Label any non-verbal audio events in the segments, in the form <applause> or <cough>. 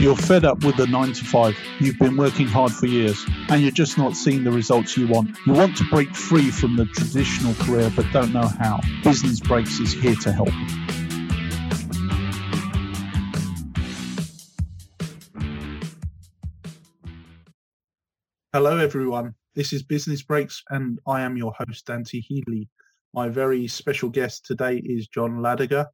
You're fed up with the 9 to 5. You've been working hard for years and you're just not seeing the results you want. You want to break free from the traditional career but don't know how. Business Breaks is here to help. Hello, everyone. This is Business Breaks, and I am your host, Dante Healy. My very special guest today is John Ladaga,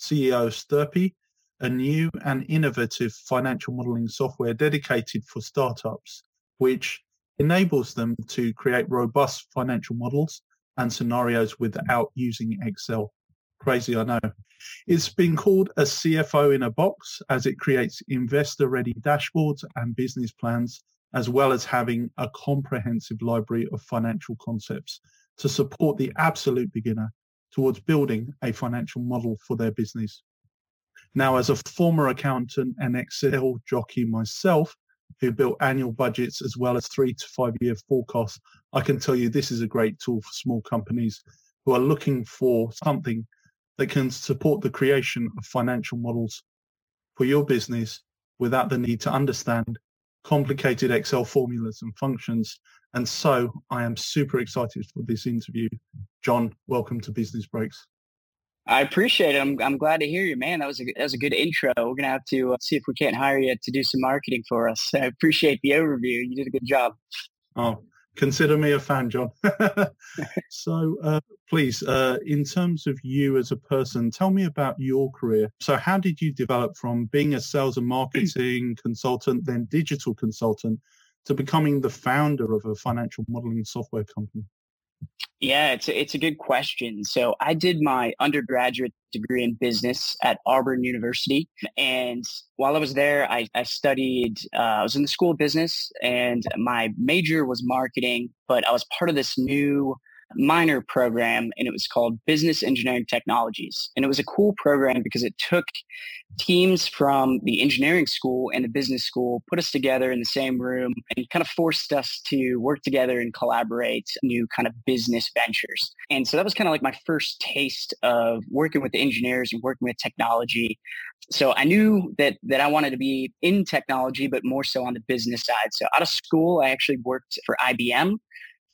CEO of Sturppy, a new and innovative financial modeling software dedicated for startups, which enables them to create robust financial models and scenarios without using Excel. Crazy, I know. It's been called a CFO in a box as it creates investor ready dashboards and business plans, as well as having a comprehensive library of financial concepts to support the absolute beginner towards building a financial model for their business. Now, as a former accountant and Excel jockey myself, who built annual budgets as well as three to five year forecasts, I can tell you this is a great tool for small companies who are looking for something that can support the creation of financial models for your business without the need to understand complicated Excel formulas and functions. And so I am super excited for this interview. John, welcome to Business Breaks. I appreciate it. I'm, I'm glad to hear you, man. That was a that was a good intro. We're gonna have to uh, see if we can't hire you to do some marketing for us. I appreciate the overview. You did a good job. Oh, consider me a fan, John. <laughs> so, uh, please, uh, in terms of you as a person, tell me about your career. So, how did you develop from being a sales and marketing <clears throat> consultant, then digital consultant, to becoming the founder of a financial modeling software company? Yeah, it's a, it's a good question. So I did my undergraduate degree in business at Auburn University. And while I was there, I, I studied, uh, I was in the school of business and my major was marketing, but I was part of this new minor program and it was called Business Engineering Technologies. And it was a cool program because it took teams from the engineering school and the business school, put us together in the same room and kind of forced us to work together and collaborate new kind of business ventures. And so that was kind of like my first taste of working with the engineers and working with technology. So I knew that that I wanted to be in technology, but more so on the business side. So out of school, I actually worked for IBM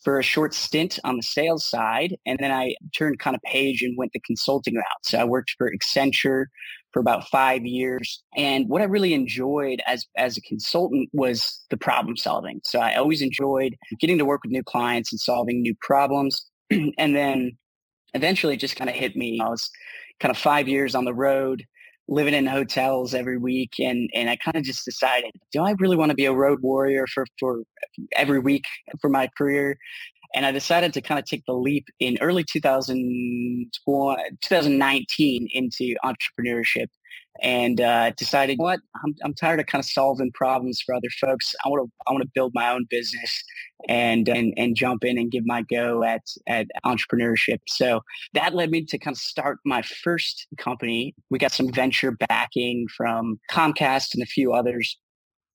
for a short stint on the sales side. And then I turned kind of page and went the consulting route. So I worked for Accenture for about five years. And what I really enjoyed as, as a consultant was the problem solving. So I always enjoyed getting to work with new clients and solving new problems. <clears throat> and then eventually just kind of hit me. I was kind of five years on the road living in hotels every week and and I kind of just decided, do I really want to be a road warrior for for every week for my career? And I decided to kind of take the leap in early 2019 into entrepreneurship and uh, decided what I'm, I'm tired of kind of solving problems for other folks. I want to I want to build my own business and and and jump in and give my go at at entrepreneurship. So that led me to kind of start my first company. We got some venture backing from Comcast and a few others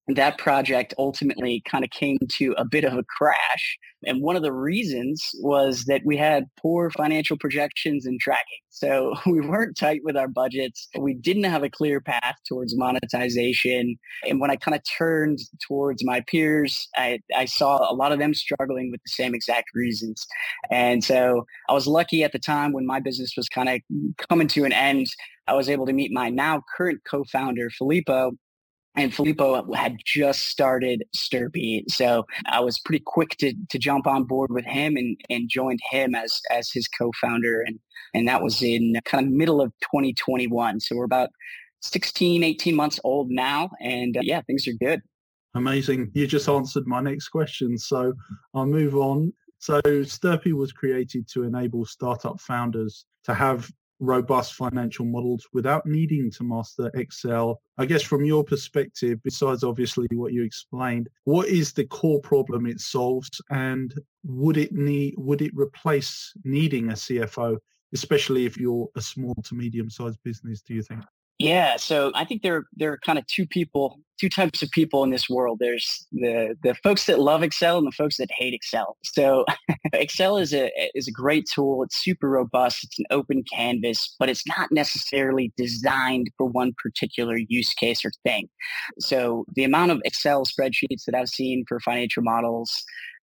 that project ultimately kind of came to a bit of a crash. And one of the reasons was that we had poor financial projections and tracking. So <laughs> we weren't tight with our budgets. We didn't have a clear path towards monetization. And when I kind of turned towards my peers, I, I saw a lot of them struggling with the same exact reasons. And so I was lucky at the time when my business was kind of coming to an end. I was able to meet my now current co-founder, Filippo, and Filippo had just started Sturppy. So I was pretty quick to, to jump on board with him and, and joined him as, as his co-founder. And, and that was in kind of middle of 2021. So we're about 16, 18 months old now. And uh, yeah, things are good. Amazing. You just answered my next question. So I'll move on. So Sturppy was created to enable startup founders to have robust financial models without needing to master Excel. I guess from your perspective, besides obviously what you explained, what is the core problem it solves and would it need would it replace needing a CFO, especially if you're a small to medium sized business, do you think? Yeah, so I think there there are kind of two people, two types of people in this world. There's the the folks that love Excel and the folks that hate Excel. So <laughs> Excel is a is a great tool. It's super robust. It's an open canvas, but it's not necessarily designed for one particular use case or thing. So the amount of Excel spreadsheets that I've seen for financial models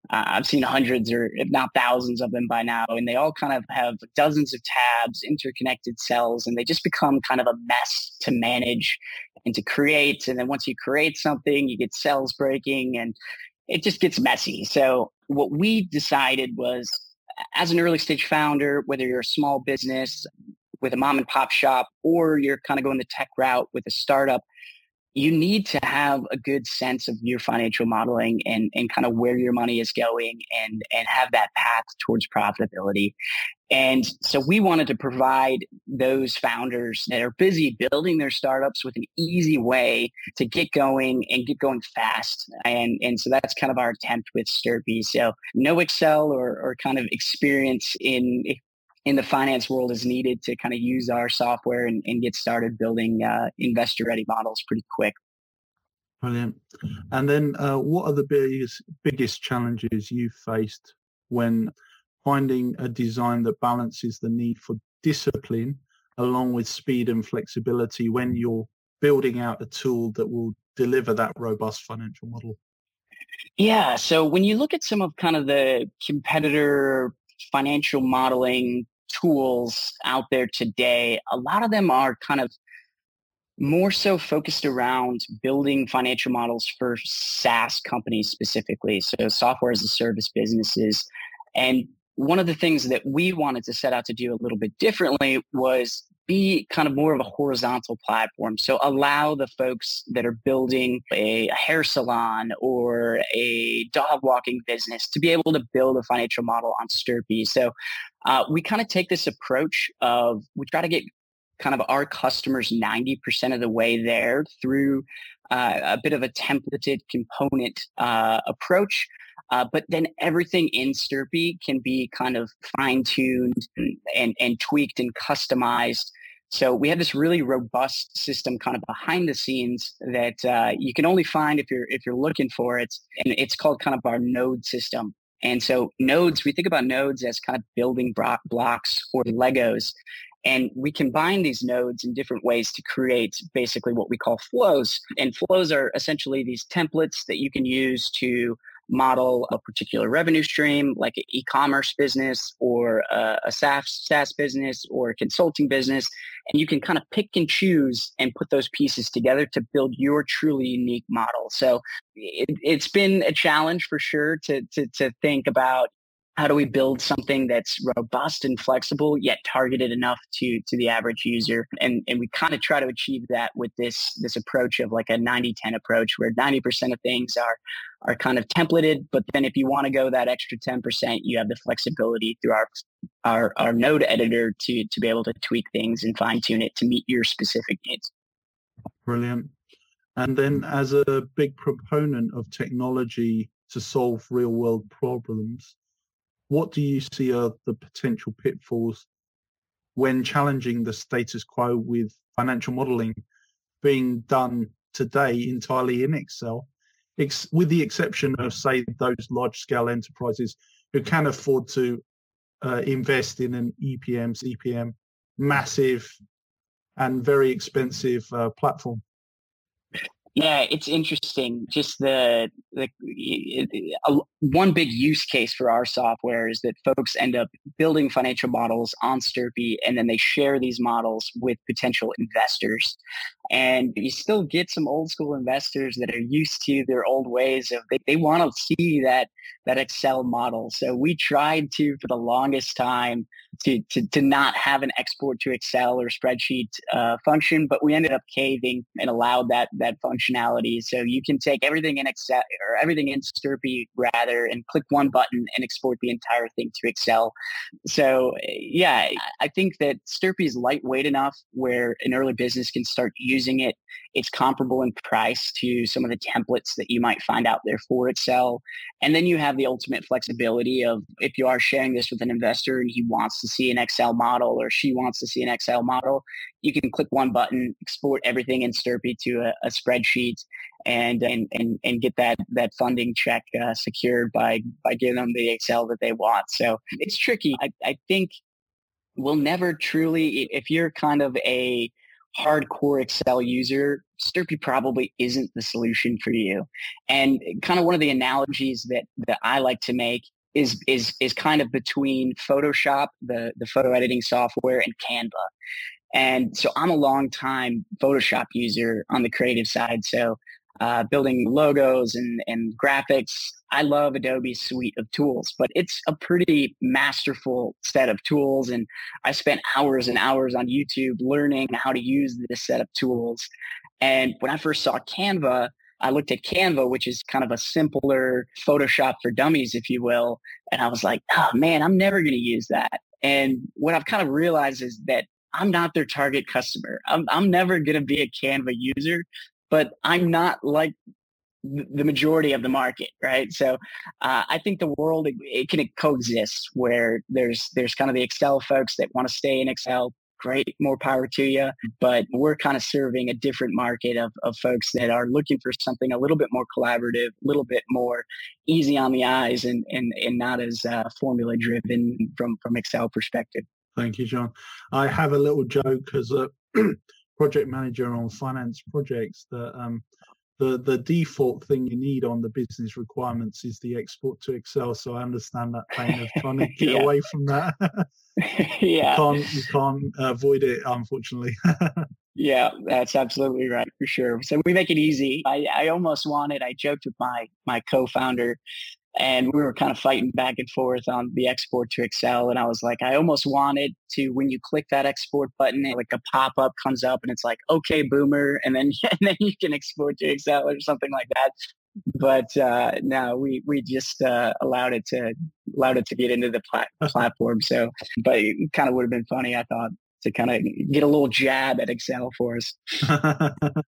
uh, I've seen hundreds or if not thousands of them by now, and they all kind of have dozens of tabs, interconnected cells, and they just become kind of a mess to manage and to create. And then once you create something, you get cells breaking and it just gets messy. So what we decided was as an early stage founder, whether you're a small business with a mom and pop shop or you're kind of going the tech route with a startup, you need to have a good sense of your financial modeling and, and kind of where your money is going and, and have that path towards profitability. And so we wanted to provide those founders that are busy building their startups with an easy way to get going and get going fast. And, and so that's kind of our attempt with Sturppy. So no Excel or, or kind of experience in in the finance world is needed to kind of use our software and, and get started building uh, investor ready models pretty quick. Brilliant. And then uh, what are the biggest, biggest challenges you faced when finding a design that balances the need for discipline along with speed and flexibility when you're building out a tool that will deliver that robust financial model? Yeah. So when you look at some of kind of the competitor financial modeling tools out there today, a lot of them are kind of more so focused around building financial models for SaaS companies specifically, so software as a service businesses. And one of the things that we wanted to set out to do a little bit differently was be kind of more of a horizontal platform. So allow the folks that are building a, hair salon or a dog walking business to be able to build a financial model on Sturppy. So uh, we kind of take this approach of we try to get kind of our customers 90% of the way there through uh, a bit of a templated component uh, approach uh, but then everything in Sturppy can be kind of fine tuned and, and, tweaked and customized. So we have this really robust system kind of behind the scenes that uh, you can only find if you're if you're looking for it, and it's called kind of our node system. And so nodes, we think about nodes as kind of building blocks or Legos. And we combine these nodes in different ways to create basically what we call flows. And flows are essentially these templates that you can use to model a particular revenue stream, like an e-commerce business or a, a SaaS, SaaS business or a consulting business. And you can kind of pick and choose and put those pieces together to build your truly unique model. So it, has been a challenge for sure to, to, to think about how do we build something that's robust and flexible yet targeted enough to to the average user? And and we kind of try to achieve that with this this approach of like a 90-10 approach where 90% of things are are kind of templated but then if you want to go that extra 10% you have the flexibility through our our, our node editor to to be able to tweak things and fine tune it to meet your specific needs. Brilliant. And then as a big proponent of technology to solve real world problems what do you see are the potential pitfalls when challenging the status quo with financial modeling being done today entirely in Excel, ex- with the exception of, say, those large scale enterprises who can afford to uh, invest in an EPM, CPM, massive and very expensive uh, platform? Yeah, it's interesting. Just the the uh, one big use case for our software is that folks end up building financial models on Sturppy, and then they share these models with potential investors. And you still get some old school investors that are used to their old ways of they, they want to see that that Excel model. So we tried to for the longest time to to, to not have an export to Excel or spreadsheet uh, function, but we ended up caving and allowed that that functionality. So you can take everything in Excel or everything in Sturppy rather and click one button and export the entire thing to Excel. So yeah, I think that Sturppy is lightweight enough where an early business can start using using it. It's comparable in price to some of the templates that you might find out there for Excel. And then you have the ultimate flexibility of if you are sharing this with an investor and he wants to see an Excel model or she wants to see an Excel model, you can click one button, export everything in Sturppy to a, a spreadsheet and, and, and, and get that, that funding check uh, secured by, by giving them the Excel that they want. So it's tricky. I, I think we'll never truly, if you're kind of a hardcore Excel user, Sturppy probably isn't the solution for you. And eh, kind of one of the analogies that, that I like to make is is is kind of between Photoshop, the the photo editing software, and Canva. And so I'm a long time Photoshop user on the creative side. So uh, building logos and, and graphics. I love Adobe's suite of tools, but it's a pretty masterful set of tools. And I spent hours and hours on YouTube learning how to use this set of tools. And when I first saw Canva, I looked at Canva, which is kind of a simpler Photoshop for dummies, if you will. And I was like, oh man, I'm never going to use that. And what I've kind of realized is that I'm not their target customer. I'm, I'm never going to be a Canva user but I'm not like the majority of the market, right? So uh, I think the world it, it, can coexist where there's there's kind of the Excel folks that want to stay in Excel. Great, more power to you. But we're kind of serving a different market of, of folks that are looking for something a little bit more collaborative, a little bit more easy on the eyes, and and and not as uh, formula driven from from Excel perspective. Thank you, John. I have a little joke because <clears throat> uh, project manager on finance projects that um, the the default thing you need on the business requirements is the export to Excel. So I understand that pain of trying to <laughs> get yeah. away from that. <laughs> yeah, you can't you can't avoid it, unfortunately. <laughs> yeah, that's absolutely right for sure. So we make it easy. I, I almost wanted. I joked with my my co-founder and we were kind of fighting back and forth on the export to Excel. And I was like, I almost wanted to, when you click that export button, like a pop up comes up and it's like, okay, boomer. <laughs> And then, and then you can export to Excel or something like that. But uh, no, we, we just uh, allowed it to allowed it to get into the plat- <laughs> platform. So, but it kind of would have been funny, I thought, to kind of get a little jab at Excel for us. <laughs>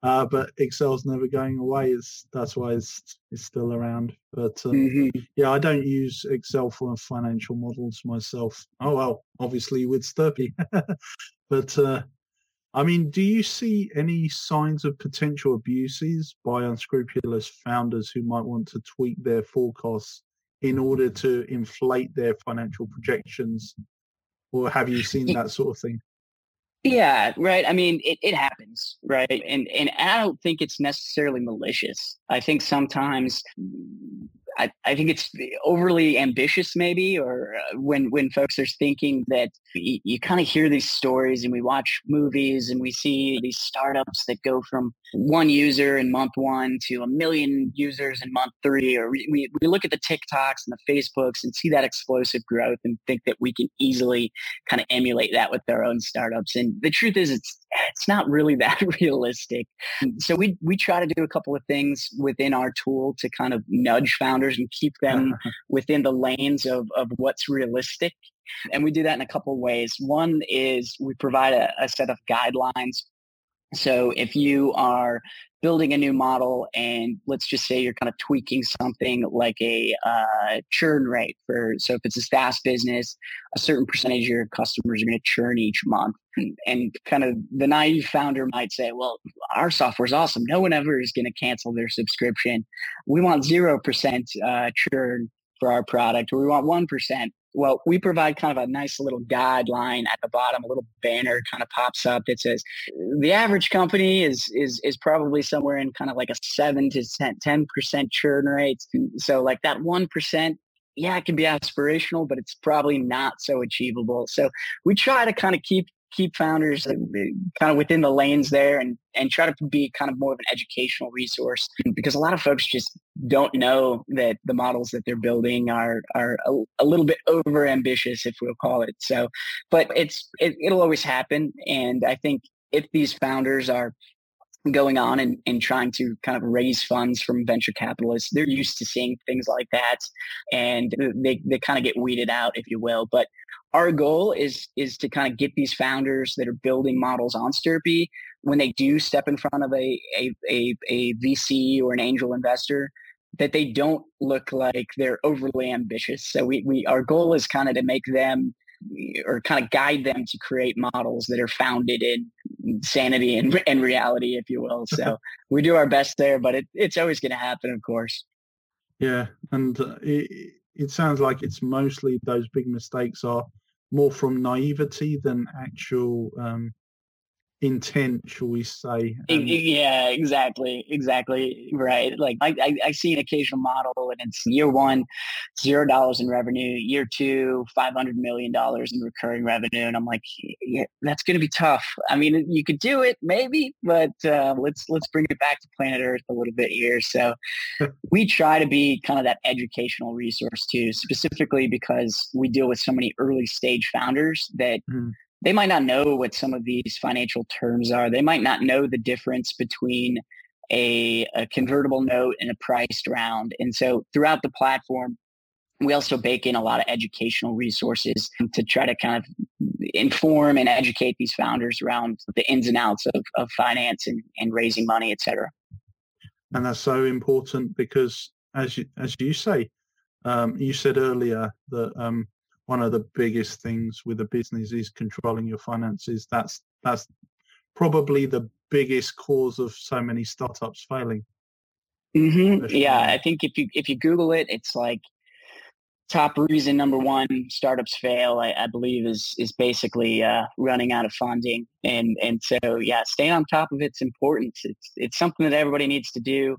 uh, but Excel's never going away. It's that's why it's it's still around. But um, mm-hmm. yeah, I don't use Excel for financial models myself. Oh well, obviously with Sturppy. <laughs> but uh, I mean, do you see any signs of potential abuses by unscrupulous founders who might want to tweak their forecasts in order to inflate their financial projections? Or have you seen that sort of thing? Yeah, right. I mean, it, it happens, right? And and I don't think it's necessarily malicious. I think sometimes I, I think it's overly ambitious maybe or uh, when when folks are thinking that you, you kind of hear these stories and we watch movies and we see these startups that go from one user in month one to a million users in month three or we, we, we look at the tiktoks and the facebooks and see that explosive growth and think that we can easily kind of emulate that with our own startups. And the truth is it's it's not really <laughs> that realistic. So we we try to do a couple of things within our tool to kind of nudge founders and keep them <laughs> within the lanes of, of what's realistic. And we do that in a couple of ways. One is we provide a, a set of guidelines so if you are building a new model and let's just say you're kind of tweaking something like a uh, churn rate for, so if it's a SaaS business, a certain percentage of your customers are going to churn each month. And, and kind of the naive founder might say, well, our software is awesome. No one ever is going to cancel their subscription. We want 0% uh, churn for our product, or we want 1%. Well, we provide kind of a nice little guideline at the bottom. A little banner kind of pops up that says the average company is is is probably somewhere in kind of like a seven to 10 percent churn rate. So like that one percent yeah, it can be aspirational, but it's probably not so achievable. So we try to kind of keep keep founders uh, kind of within the lanes there and and try to be kind of more of an educational resource because a lot of folks just don't know that the models that they're building are are a, a little bit over ambitious if we'll call it. So but it's it, it'll always happen and i think if these founders are going on and, and trying to kind of raise funds from venture capitalists. They're used to seeing things like that and they, they kind of get weeded out, if you will. But our goal is is to kind of get these founders that are building models on Sturppy when they do step in front of a, a, a, a VC or an angel investor that they don't look like they're overly ambitious. So we, we our goal is kind of to make them or kind of guide them to create models that are founded in sanity and, and reality, if you will. So <laughs> we do our best there, but it, it's always going to happen, of course. Yeah, and uh, it, it sounds like it's mostly those big mistakes are more from naivety than actual um, intent, shall we say? Um, yeah, exactly, exactly right. Like I, I, I, see an occasional model, and it's year one, zero dollars in revenue. Year two, five hundred million dollars in recurring revenue, and I'm like, yeah, that's going to be tough. I mean, you could do it, maybe, but uh, let's let's bring it back to planet Earth a little bit here. So <laughs> we try to be kind of that educational resource too, specifically because we deal with so many early stage founders that. Mm they might not know what some of these financial terms are. They might not know the difference between a, a convertible note and a priced round. And so throughout the platform, we also bake in a lot of educational resources to try to kind of inform and educate these founders around the ins and outs of, of finance and, and raising money, et cetera. And that's so important because, as you, as you say, um, you said earlier that um, one of the biggest things with a business is controlling your finances. That's that's probably the biggest cause of so many startups failing. Mm-hmm. Yeah, I think if you if you Google it, it's like top reason number one startups fail. I, I believe is is basically uh, running out of funding, and and so yeah, staying on top of it's important. It's it's something that everybody needs to do.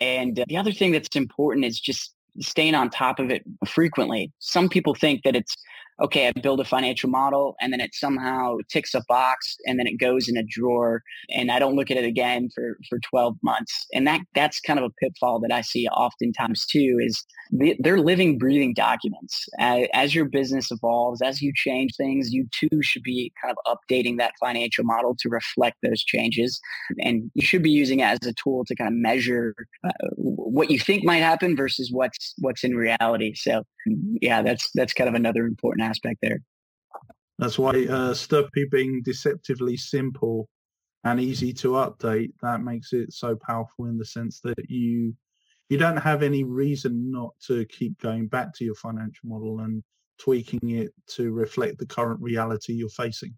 And uh, the other thing that's important is just staying on top of it frequently. Some people think that it's okay, I build a financial model and then it somehow ticks a box and then it goes in a drawer and I don't look at it again for, for 12 months. And that that's kind of a pitfall that I see oftentimes too is they're living, breathing documents. As your business evolves, as you change things, you too should be kind of updating that financial model to reflect those changes. And you should be using it as a tool to kind of measure uh, what you think might happen versus what's what's in reality. So yeah, that's that's kind of another important aspect there. That's why uh, Sturppy being deceptively simple and easy to update, that makes it so powerful in the sense that you you don't have any reason not to keep going back to your financial model and tweaking it to reflect the current reality you're facing.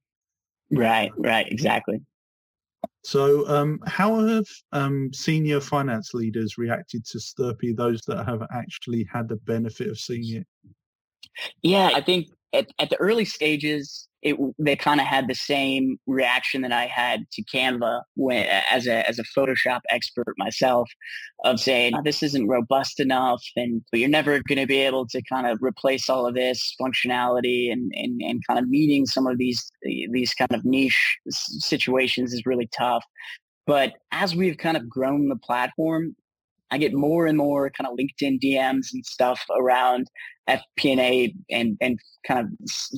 Right, right, exactly. So, um, how have um, senior finance leaders reacted to Sturppy, those that have actually had the benefit of seeing it? Yeah, I think at, at the early stages, it, they kind of had the same reaction that I had to Canva when, as a as a Photoshop expert myself, of saying oh, this isn't robust enough, and you're never going to be able to kind of replace all of this functionality, and, and and kind of meeting some of these these kind of niche situations is really tough. But as we've kind of grown the platform, I get more and more kind of LinkedIn DMs and stuff around FP&A and and kind of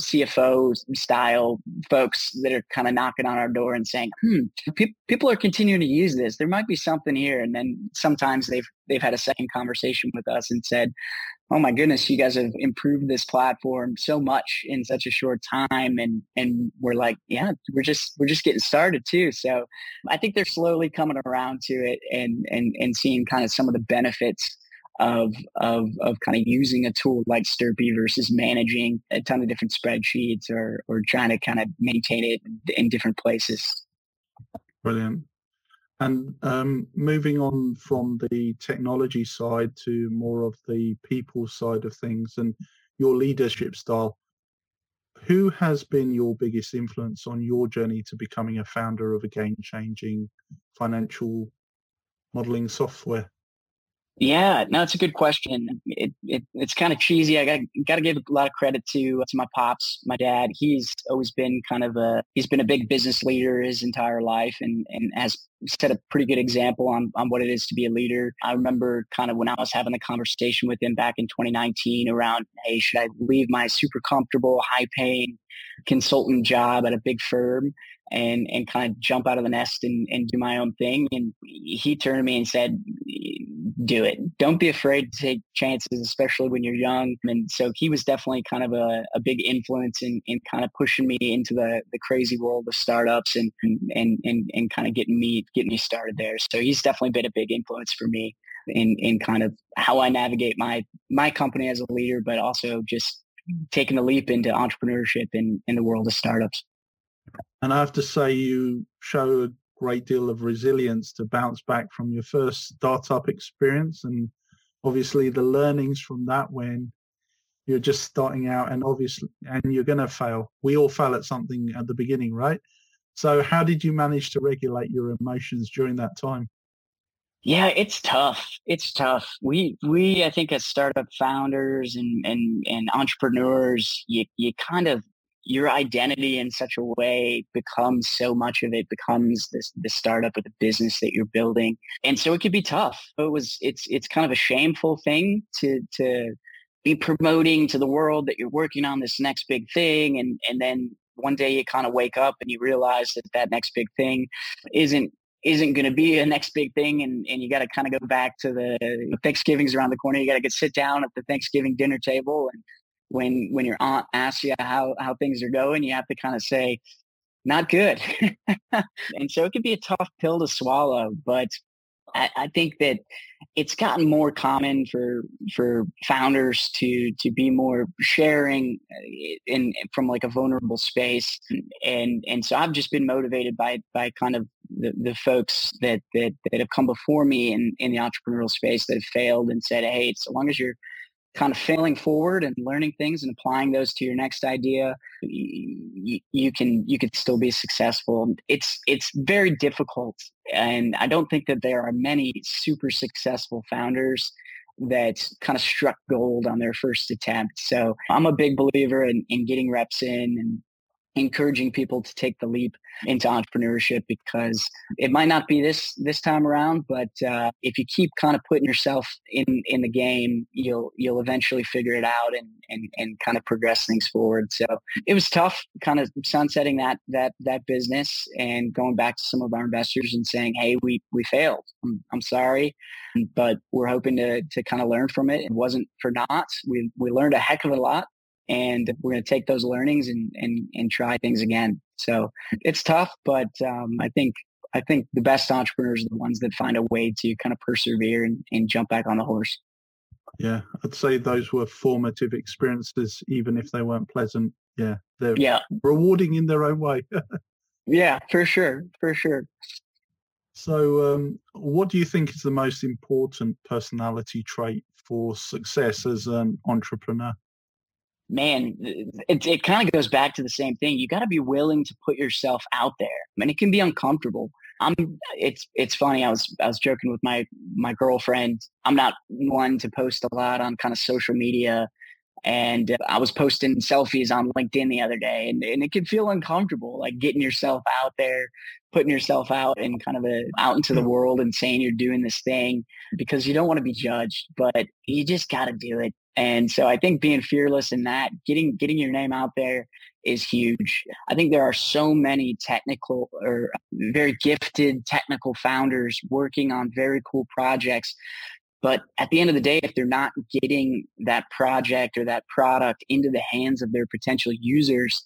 CFO style folks that are kind of knocking on our door and saying, "Hmm, pe- people are continuing to use this. There might be something here." And then sometimes they've they've had a second conversation with us and said, "Oh my goodness, you guys have improved this platform so much in such a short time." And and we're like, "Yeah, we're just we're just getting started too." So I think they're slowly coming around to it and and and seeing kind of some of the benefits of of of kind of using a tool like Sturppy versus managing a ton of different spreadsheets or or trying to kind of maintain it in different places. Brilliant. And um, moving on from the technology side to more of the people side of things and your leadership style, who has been your biggest influence on your journey to becoming a founder of a game-changing financial modeling software? Yeah, no, it's a good question. It, it it's kind of cheesy. I got got to give a lot of credit to to my pops, my dad. He's always been kind of a he's been a big business leader his entire life, and and has set a pretty good example on on what it is to be a leader. I remember kind of when I was having the conversation with him back in 2019 around, hey, should I leave my super comfortable, high paying consultant job at a big firm and and kind of jump out of the nest and, and do my own thing. And he turned to me and said, do it. Don't be afraid to take chances, especially when you're young. And so he was definitely kind of a, a big influence in, in kind of pushing me into the, the crazy world of startups and, and, and, and kind of getting me, getting me started there. So he's definitely been a big influence for me in, in kind of how I navigate my, my company as a leader, but also just taking the leap into entrepreneurship in, in the world of startups. And I have to say, you show a great deal of resilience to bounce back from your first startup experience. And obviously, the learnings from that when you're just starting out and obviously, and you're going to fail. We all fail at something at the beginning, right? So, how did you manage to regulate your emotions during that time? Yeah, it's tough. It's tough. We we I think as startup founders and and and entrepreneurs, you you kind of your identity in such a way becomes so much of it becomes this the startup or the business that you're building. And so it could be tough. It was it's it's kind of a shameful thing to to be promoting to the world that you're working on this next big thing. And and then one day you kind of wake up and you realize that that next big thing isn't isn't going to be a next big thing. And, and you got to kind of go back to the thanksgiving's around the corner. You got to get sit down at the thanksgiving dinner table and when when your aunt asks you how how things are going, you have to kind of say, "Not good," <laughs> and so it can be a tough pill to swallow. But I, I, think that it's gotten more common for for founders to to be more sharing uh, in from like a vulnerable space, and and so I've just been motivated by by kind of the, the folks that, that that have come before me in in the entrepreneurial space that have failed and said, hey, so long as you're kind of failing forward and learning things and applying those to your next idea you, you can you can still be successful. It's it's very difficult and i don't think that there are many super successful founders that kind of struck gold on their first attempt. So i'm a big believer in, in getting reps in and encouraging people to take the leap into entrepreneurship because it might not be this this time around but uh, if you keep kind of putting yourself in in the game you'll you'll eventually figure it out and and, and kind of progress things forward. So it was tough kind of sunsetting that that that business and going back to some of our investors and saying hey we we failed. I'm, I'm sorry but we're hoping to to kind of learn from it. It wasn't for naught. We we learned a heck of a lot and we're going to take those learnings and, and, and try things again. So it's tough, but um, I think I think the best entrepreneurs are the ones that find a way to kind of persevere and, and jump back on the horse. Yeah, I'd say those were formative experiences, even if they weren't pleasant. Yeah, they're yeah. rewarding in their own way. <laughs> yeah, for sure, for sure. So, um, what do you think is the most important personality trait for success as an entrepreneur? Man, it, it kind of goes back to the same thing. You got to be willing to put yourself out there. I mean, it can be uncomfortable. I'm, it's, it's funny. I was, I was joking with my, my girlfriend. I'm not one to post a lot on kind of social media. And I was posting selfies on LinkedIn the other day and, and it can feel uncomfortable, like getting yourself out there, putting yourself out and kind of a, out into the mm. world and saying you're doing this thing because you don't want to be judged, but you just got to do it. And so I think being fearless in that, getting getting your name out there is huge. I think there are so many technical or very gifted technical founders working on very cool projects. But at the end of the day, if they're not getting that project or that product into the hands of their potential users,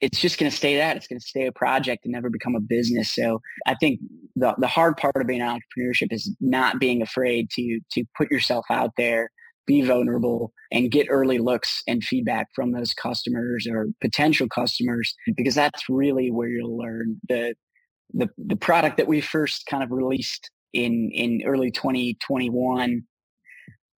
it's just going to stay that. It's going to stay a project and never become a business. So I think the, the hard part of being an entrepreneurship is not being afraid to to put yourself out there be vulnerable and get early looks and feedback from those customers or potential customers because that's really where you'll learn the the, the product that we first kind of released in in early 2021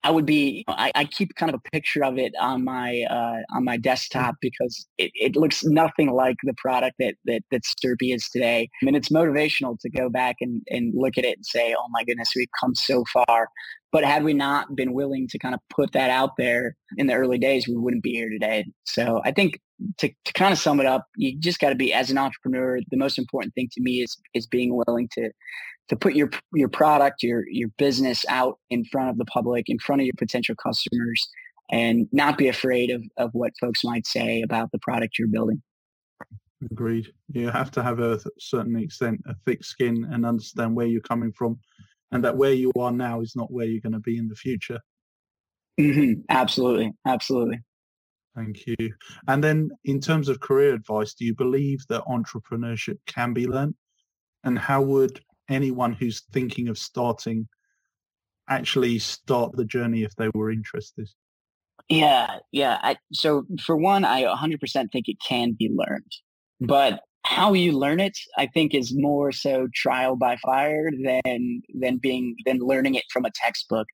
I would be, I, I, keep kind of a picture of it on my uh, on my desktop because it, it looks nothing like the product that that that Sturppy is today. I mean, it's motivational to go back and, and look at it and say, oh my goodness, we've come so far. But had we not been willing to kind of put that out there in the early days, we wouldn't be here today. So I think to, to kind of sum it up, you just got to be as an entrepreneur. The most important thing to me is is being willing to to put your your product, your your business out in front of the public, in front of your potential customers, and not be afraid of, of what folks might say about the product you're building. Agreed. You have to have a certain extent a thick skin and understand where you're coming from, and that where you are now is not where you're going to be in the future. Mm-hmm. Absolutely, absolutely. Thank you. And then, in terms of career advice, do you believe that entrepreneurship can be learned? And how would anyone who's thinking of starting actually start the journey if they were interested? Yeah, yeah. I, so, for one, I 100% think it can be learned. Mm. But how you learn it, I think, is more so trial by fire than than being than learning it from a textbook.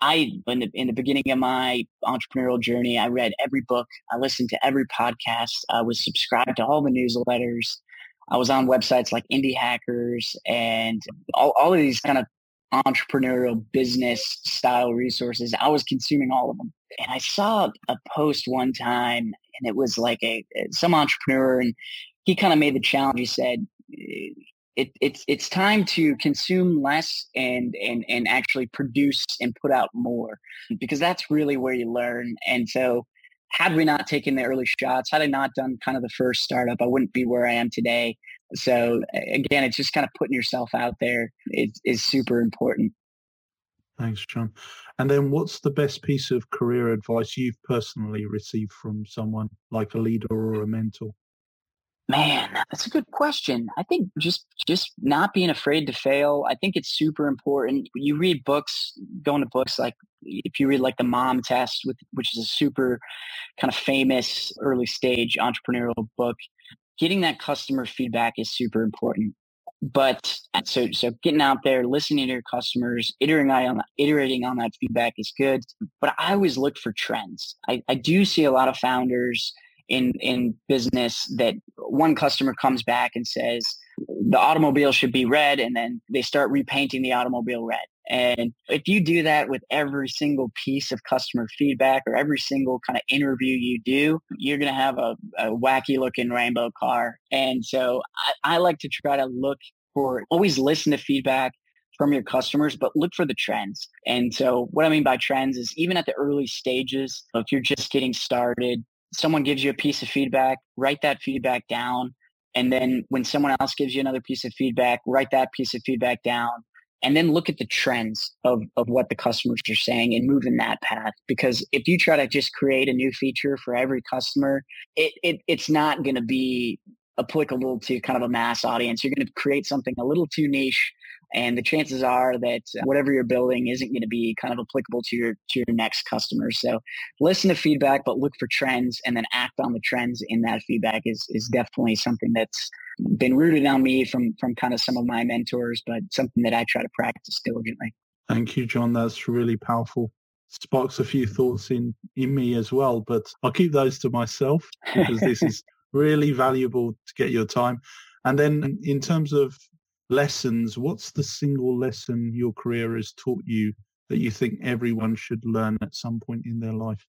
I in the in the beginning of my entrepreneurial journey, I read every book, I listened to every podcast, I was subscribed to all the newsletters. I was on websites like Indie Hackers and all, all of these kind of entrepreneurial business style resources. I was consuming all of them. And I saw a post one time and it was like a eh, some entrepreneur and he kind of made the challenge. He said, eh, it, it's it's time to consume less and and and actually produce and put out more because that's really where you learn. And so, had we not taken the early shots, had I not done kind of the first startup, I wouldn't be where I am today. So again, it's just kind of putting yourself out there is is super important. Thanks, John. And then, what's the best piece of career advice you've personally received from someone like a leader or a mentor? Man, that's a good question. I think just just not being afraid to fail. I think it's super important. You read books, going to books like if you read like the Mom Test, with, which is a super kind of famous early stage entrepreneurial book. Getting that customer feedback is super important. But uh, so so getting out there, listening to your customers, iterating on iterating on that feedback is good. But I always look for trends. I, I do see a lot of founders in in business that one customer comes back and says the automobile should be red and then they start repainting the automobile red and if you do that with every single piece of customer feedback or every single kind of interview you do you're going to have a, a, wacky looking rainbow car and so I, I like to try to look for always listen to feedback from your customers, but look for the trends. And so what I mean by trends is even at the early stages, if you're just getting started, someone gives you a piece of feedback, write that feedback down. And then when someone else gives you another piece of feedback, write that piece of feedback down. And then look at the trends of, of what the customers are saying and move in that path. Because if you try to just create a new feature for every customer, it, it it's not going to be applicable to kind of a mass audience. You're going to create something a little too niche and the chances are that uh, whatever you're building isn't going to be kind of applicable to your to your next customer. So listen to feedback but look for trends and then act on the trends in that feedback is is definitely something that's been rooted on me from from kind of some of my mentors but something that i try to practice diligently. Thank you john. That's really powerful. Sparks a few mm-hmm. thoughts in in me as well but i'll keep those to myself <laughs> because this is really valuable to get your time. And then in terms of lessons, what's the single lesson your career has taught you that you think everyone should learn at some point in their life?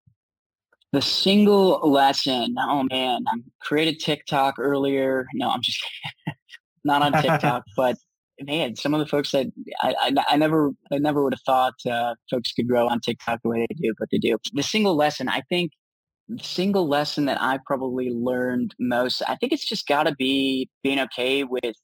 The single lesson, oh man, I created TikTok earlier. No, I'm just <laughs> not on TikTok, <laughs> but man, some of the folks that I, I, I never, I never would have thought uh, folks could grow on TikTok the way they do, but they do. The single lesson, I think, the single lesson that I probably learned most, I think it's just got to be being okay with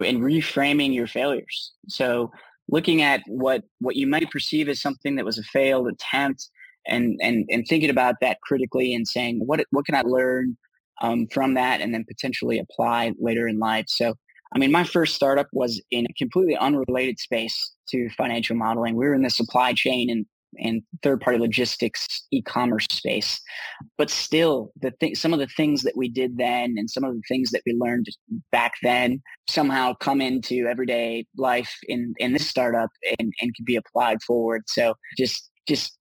and reframing your failures. So looking at what what you might perceive as something that was a failed attempt and and and thinking about that critically and saying what what can I learn um, from that and then potentially apply later in life. So I mean, my first startup was in a completely unrelated space to financial modeling. We were in the supply chain and and third party logistics e-commerce space but still the thing some of the things that we did then and some of the things that we learned back then somehow come into everyday life in in this startup and and can be applied forward so just just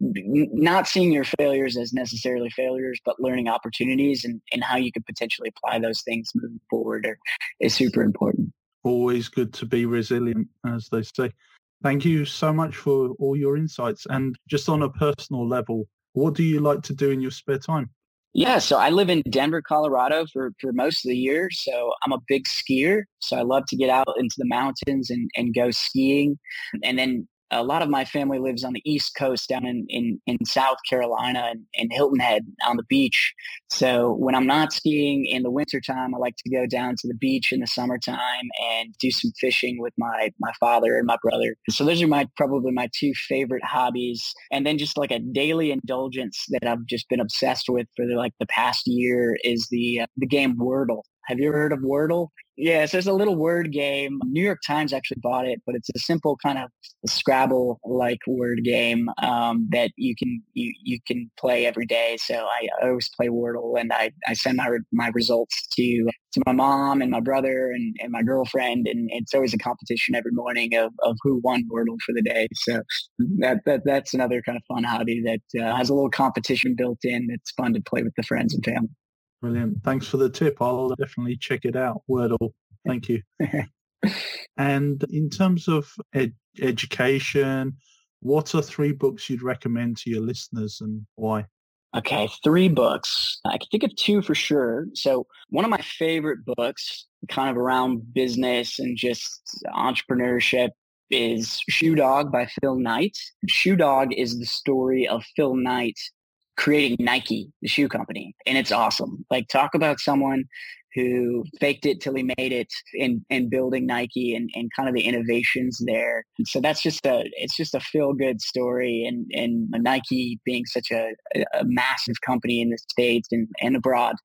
not seeing your failures as necessarily failures, but learning opportunities and, and how you could potentially apply those things moving forward are, is super important. Always good to be resilient, as they say. Thank you so much for all your insights. And just on a personal level, what do you like to do in your spare time? Yeah, so I live in Denver, Colorado for, for most of the year. So I'm a big skier. So I love to get out into the mountains and, and go skiing. And then a lot of my family lives on the East Coast down in, in, in South Carolina and in Hilton Head on the beach. So when I'm not skiing in the wintertime, I like to go down to the beach in the summertime and do some fishing with my, my father and my brother. So those are my probably my two favorite hobbies. And then just like a daily indulgence that I've just been obsessed with for the, like the past year is the uh, the game Wordle. Have you ever heard of Wordle? Yeah, so it's a little word game. New York Times actually bought it, but it's a simple kind of Scrabble like word game um, that you can you, you can play every day. So I, always play Wordle, and I, I send my my results to to my mom and my brother and, and my girlfriend, and it's always a competition every morning of, of who won Wordle for the day. So that, that that's another kind of fun hobby that uh, has a little competition built in. It's fun to play with the friends and family. Brilliant. Thanks for the tip. I'll definitely check it out. Wordle. Thank you. <laughs> and in terms of ed- education, what are three books you'd recommend to your listeners and why? Okay, three books. I can think of two for sure. So one of my favorite books, kind of around business and just entrepreneurship, is Shoe Dog by Phil Knight. Shoe Dog is the story of Phil Knight creating Nike, the shoe company. And it's awesome. Like talk about someone who faked it till he made it in, in building Nike and, and kind of the innovations there. So that's just a, it's just a feel good story and, and Nike being such a, a massive company in the States and, and abroad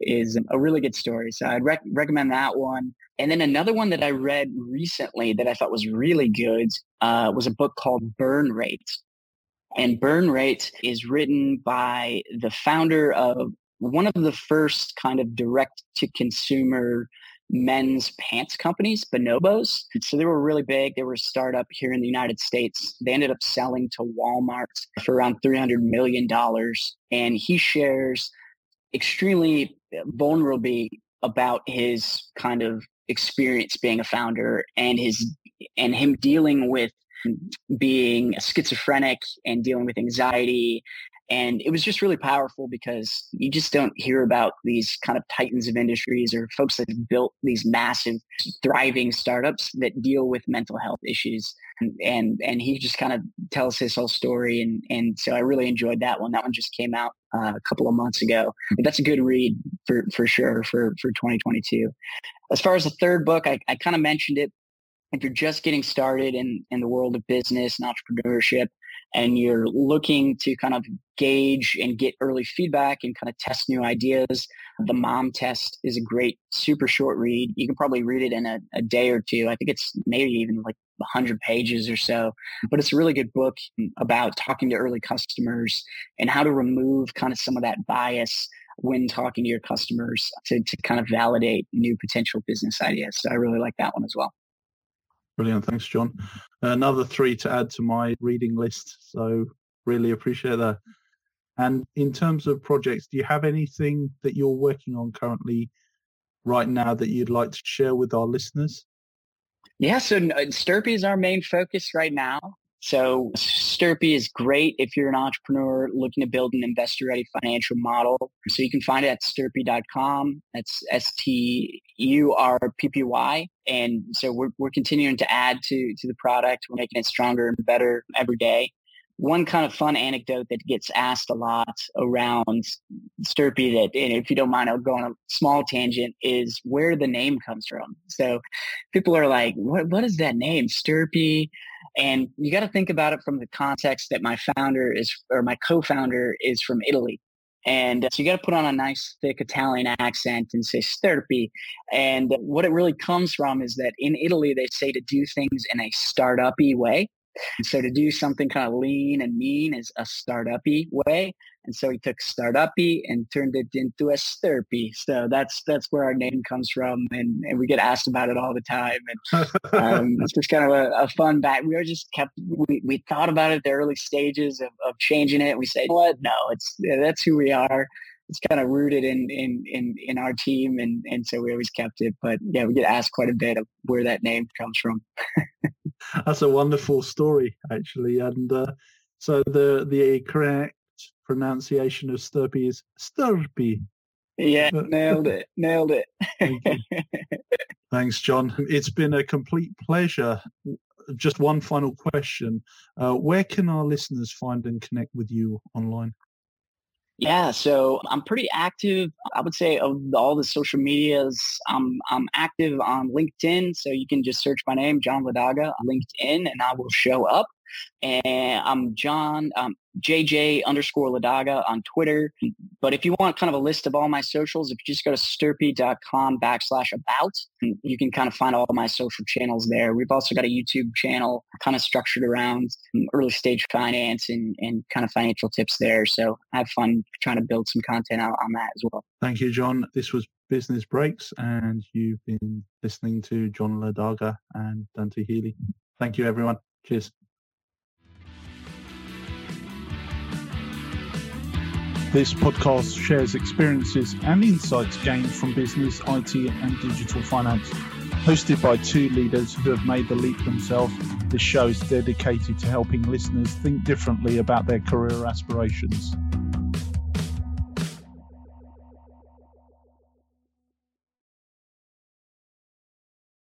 is a really good story. So I'd rec- recommend that one. And then another one that I read recently that I thought was really good uh, was a book called Burn Rate. And Burn Rate is written by the founder of one of the first kind of direct to consumer men's pants companies, Bonobos. So they were really big. They were a startup here in the United States. They ended up selling to Walmart for around $300 million. And he shares extremely vulnerably about his kind of experience being a founder and his and him dealing with being schizophrenic and dealing with anxiety. And it was just really powerful because you just don't hear about these kind of titans of industries or folks that have built these massive, thriving startups that deal with mental health issues. And and, he just kind of tells his whole story. And, and so I really enjoyed that one. That one just came out uh, a couple of months ago. But that's a good read for, for sure for, for 2022. As far as the third book, I, I kind of mentioned it if you're just getting started in, in the world of business and entrepreneurship and you're looking to kind of gauge and get early feedback and kind of test new ideas, the mom test is a great, super short read. You can probably read it in a, a day or two. I think it's maybe even like 100 pages or so, but it's a really good book about talking to early customers and how to remove kind of some of that bias when talking to your customers to, to kind of validate new potential business ideas. So I really like that one as well. Brilliant. Thanks, John. Another three to add to my reading list. So really appreciate that. And in terms of projects, do you have anything that you're working on currently right now that you'd like to share with our listeners? Yeah, so uh, Sturppy is our main focus right now. So Sturppy is great if you're an entrepreneur looking to build an investor ready financial model. So you can find it at sturppy.com. That's S-T-U-R-P-P-Y. And so we're, we're continuing to add to, to the product. We're making it stronger and better every day one kind of fun anecdote that gets asked a lot around Sturppy that, and if you don't mind, I'll go on a small tangent, is where the name comes from. So people are like, what, what is that name? Sturppy? And you got to think about it from the context that my founder is, or my co-founder is from Italy. And uh, so you got to put on a nice thick Italian accent and say Sturppy. And what it really comes from is that in Italy, they say to do things in a startup-y way. And so to do something kind of lean and mean is a startup-y way. And so he took startup-y and turned it into a Sturppy. So that's that's where our name comes from. And, and we get asked about it all the time. And um, <laughs> it's just kind of a, a, fun back. We were just kept, we, we thought about it the early stages of, of changing it. We said, what? No, it's that's who we are it's kind of rooted in in in in our team and and so we always kept it but yeah we get asked quite a bit of where that name comes from that's a wonderful story actually and uh, so the the correct pronunciation of Sturppy is Sturppy yeah uh, nailed it nailed it Thanks, John. It's been a complete pleasure just one final question. Uh, where can our listeners find and connect with you online? Yeah, so I'm pretty active. I would say of all the social medias, I'm I'm active on LinkedIn. So you can just search my name, John Ladaga, LinkedIn, and I will show up. And I'm John, um, JJ underscore Ladaga on Twitter. But if you want kind of a list of all my socials, if you just go to sturppy.com backslash about, you can kind of find all my social channels there. We've also got a YouTube channel kind of structured around early stage finance and, and kind of financial tips there. So I have fun trying to build some content out on that as well. Thank you, John. This was Business Breaks, and you've been listening to John Ladaga and Dante Healy. Thank you, everyone. Cheers. This podcast shares experiences and insights gained from business, IT, and digital finance. Hosted by two leaders who have made the leap themselves, this show is dedicated to helping listeners think differently about their career aspirations.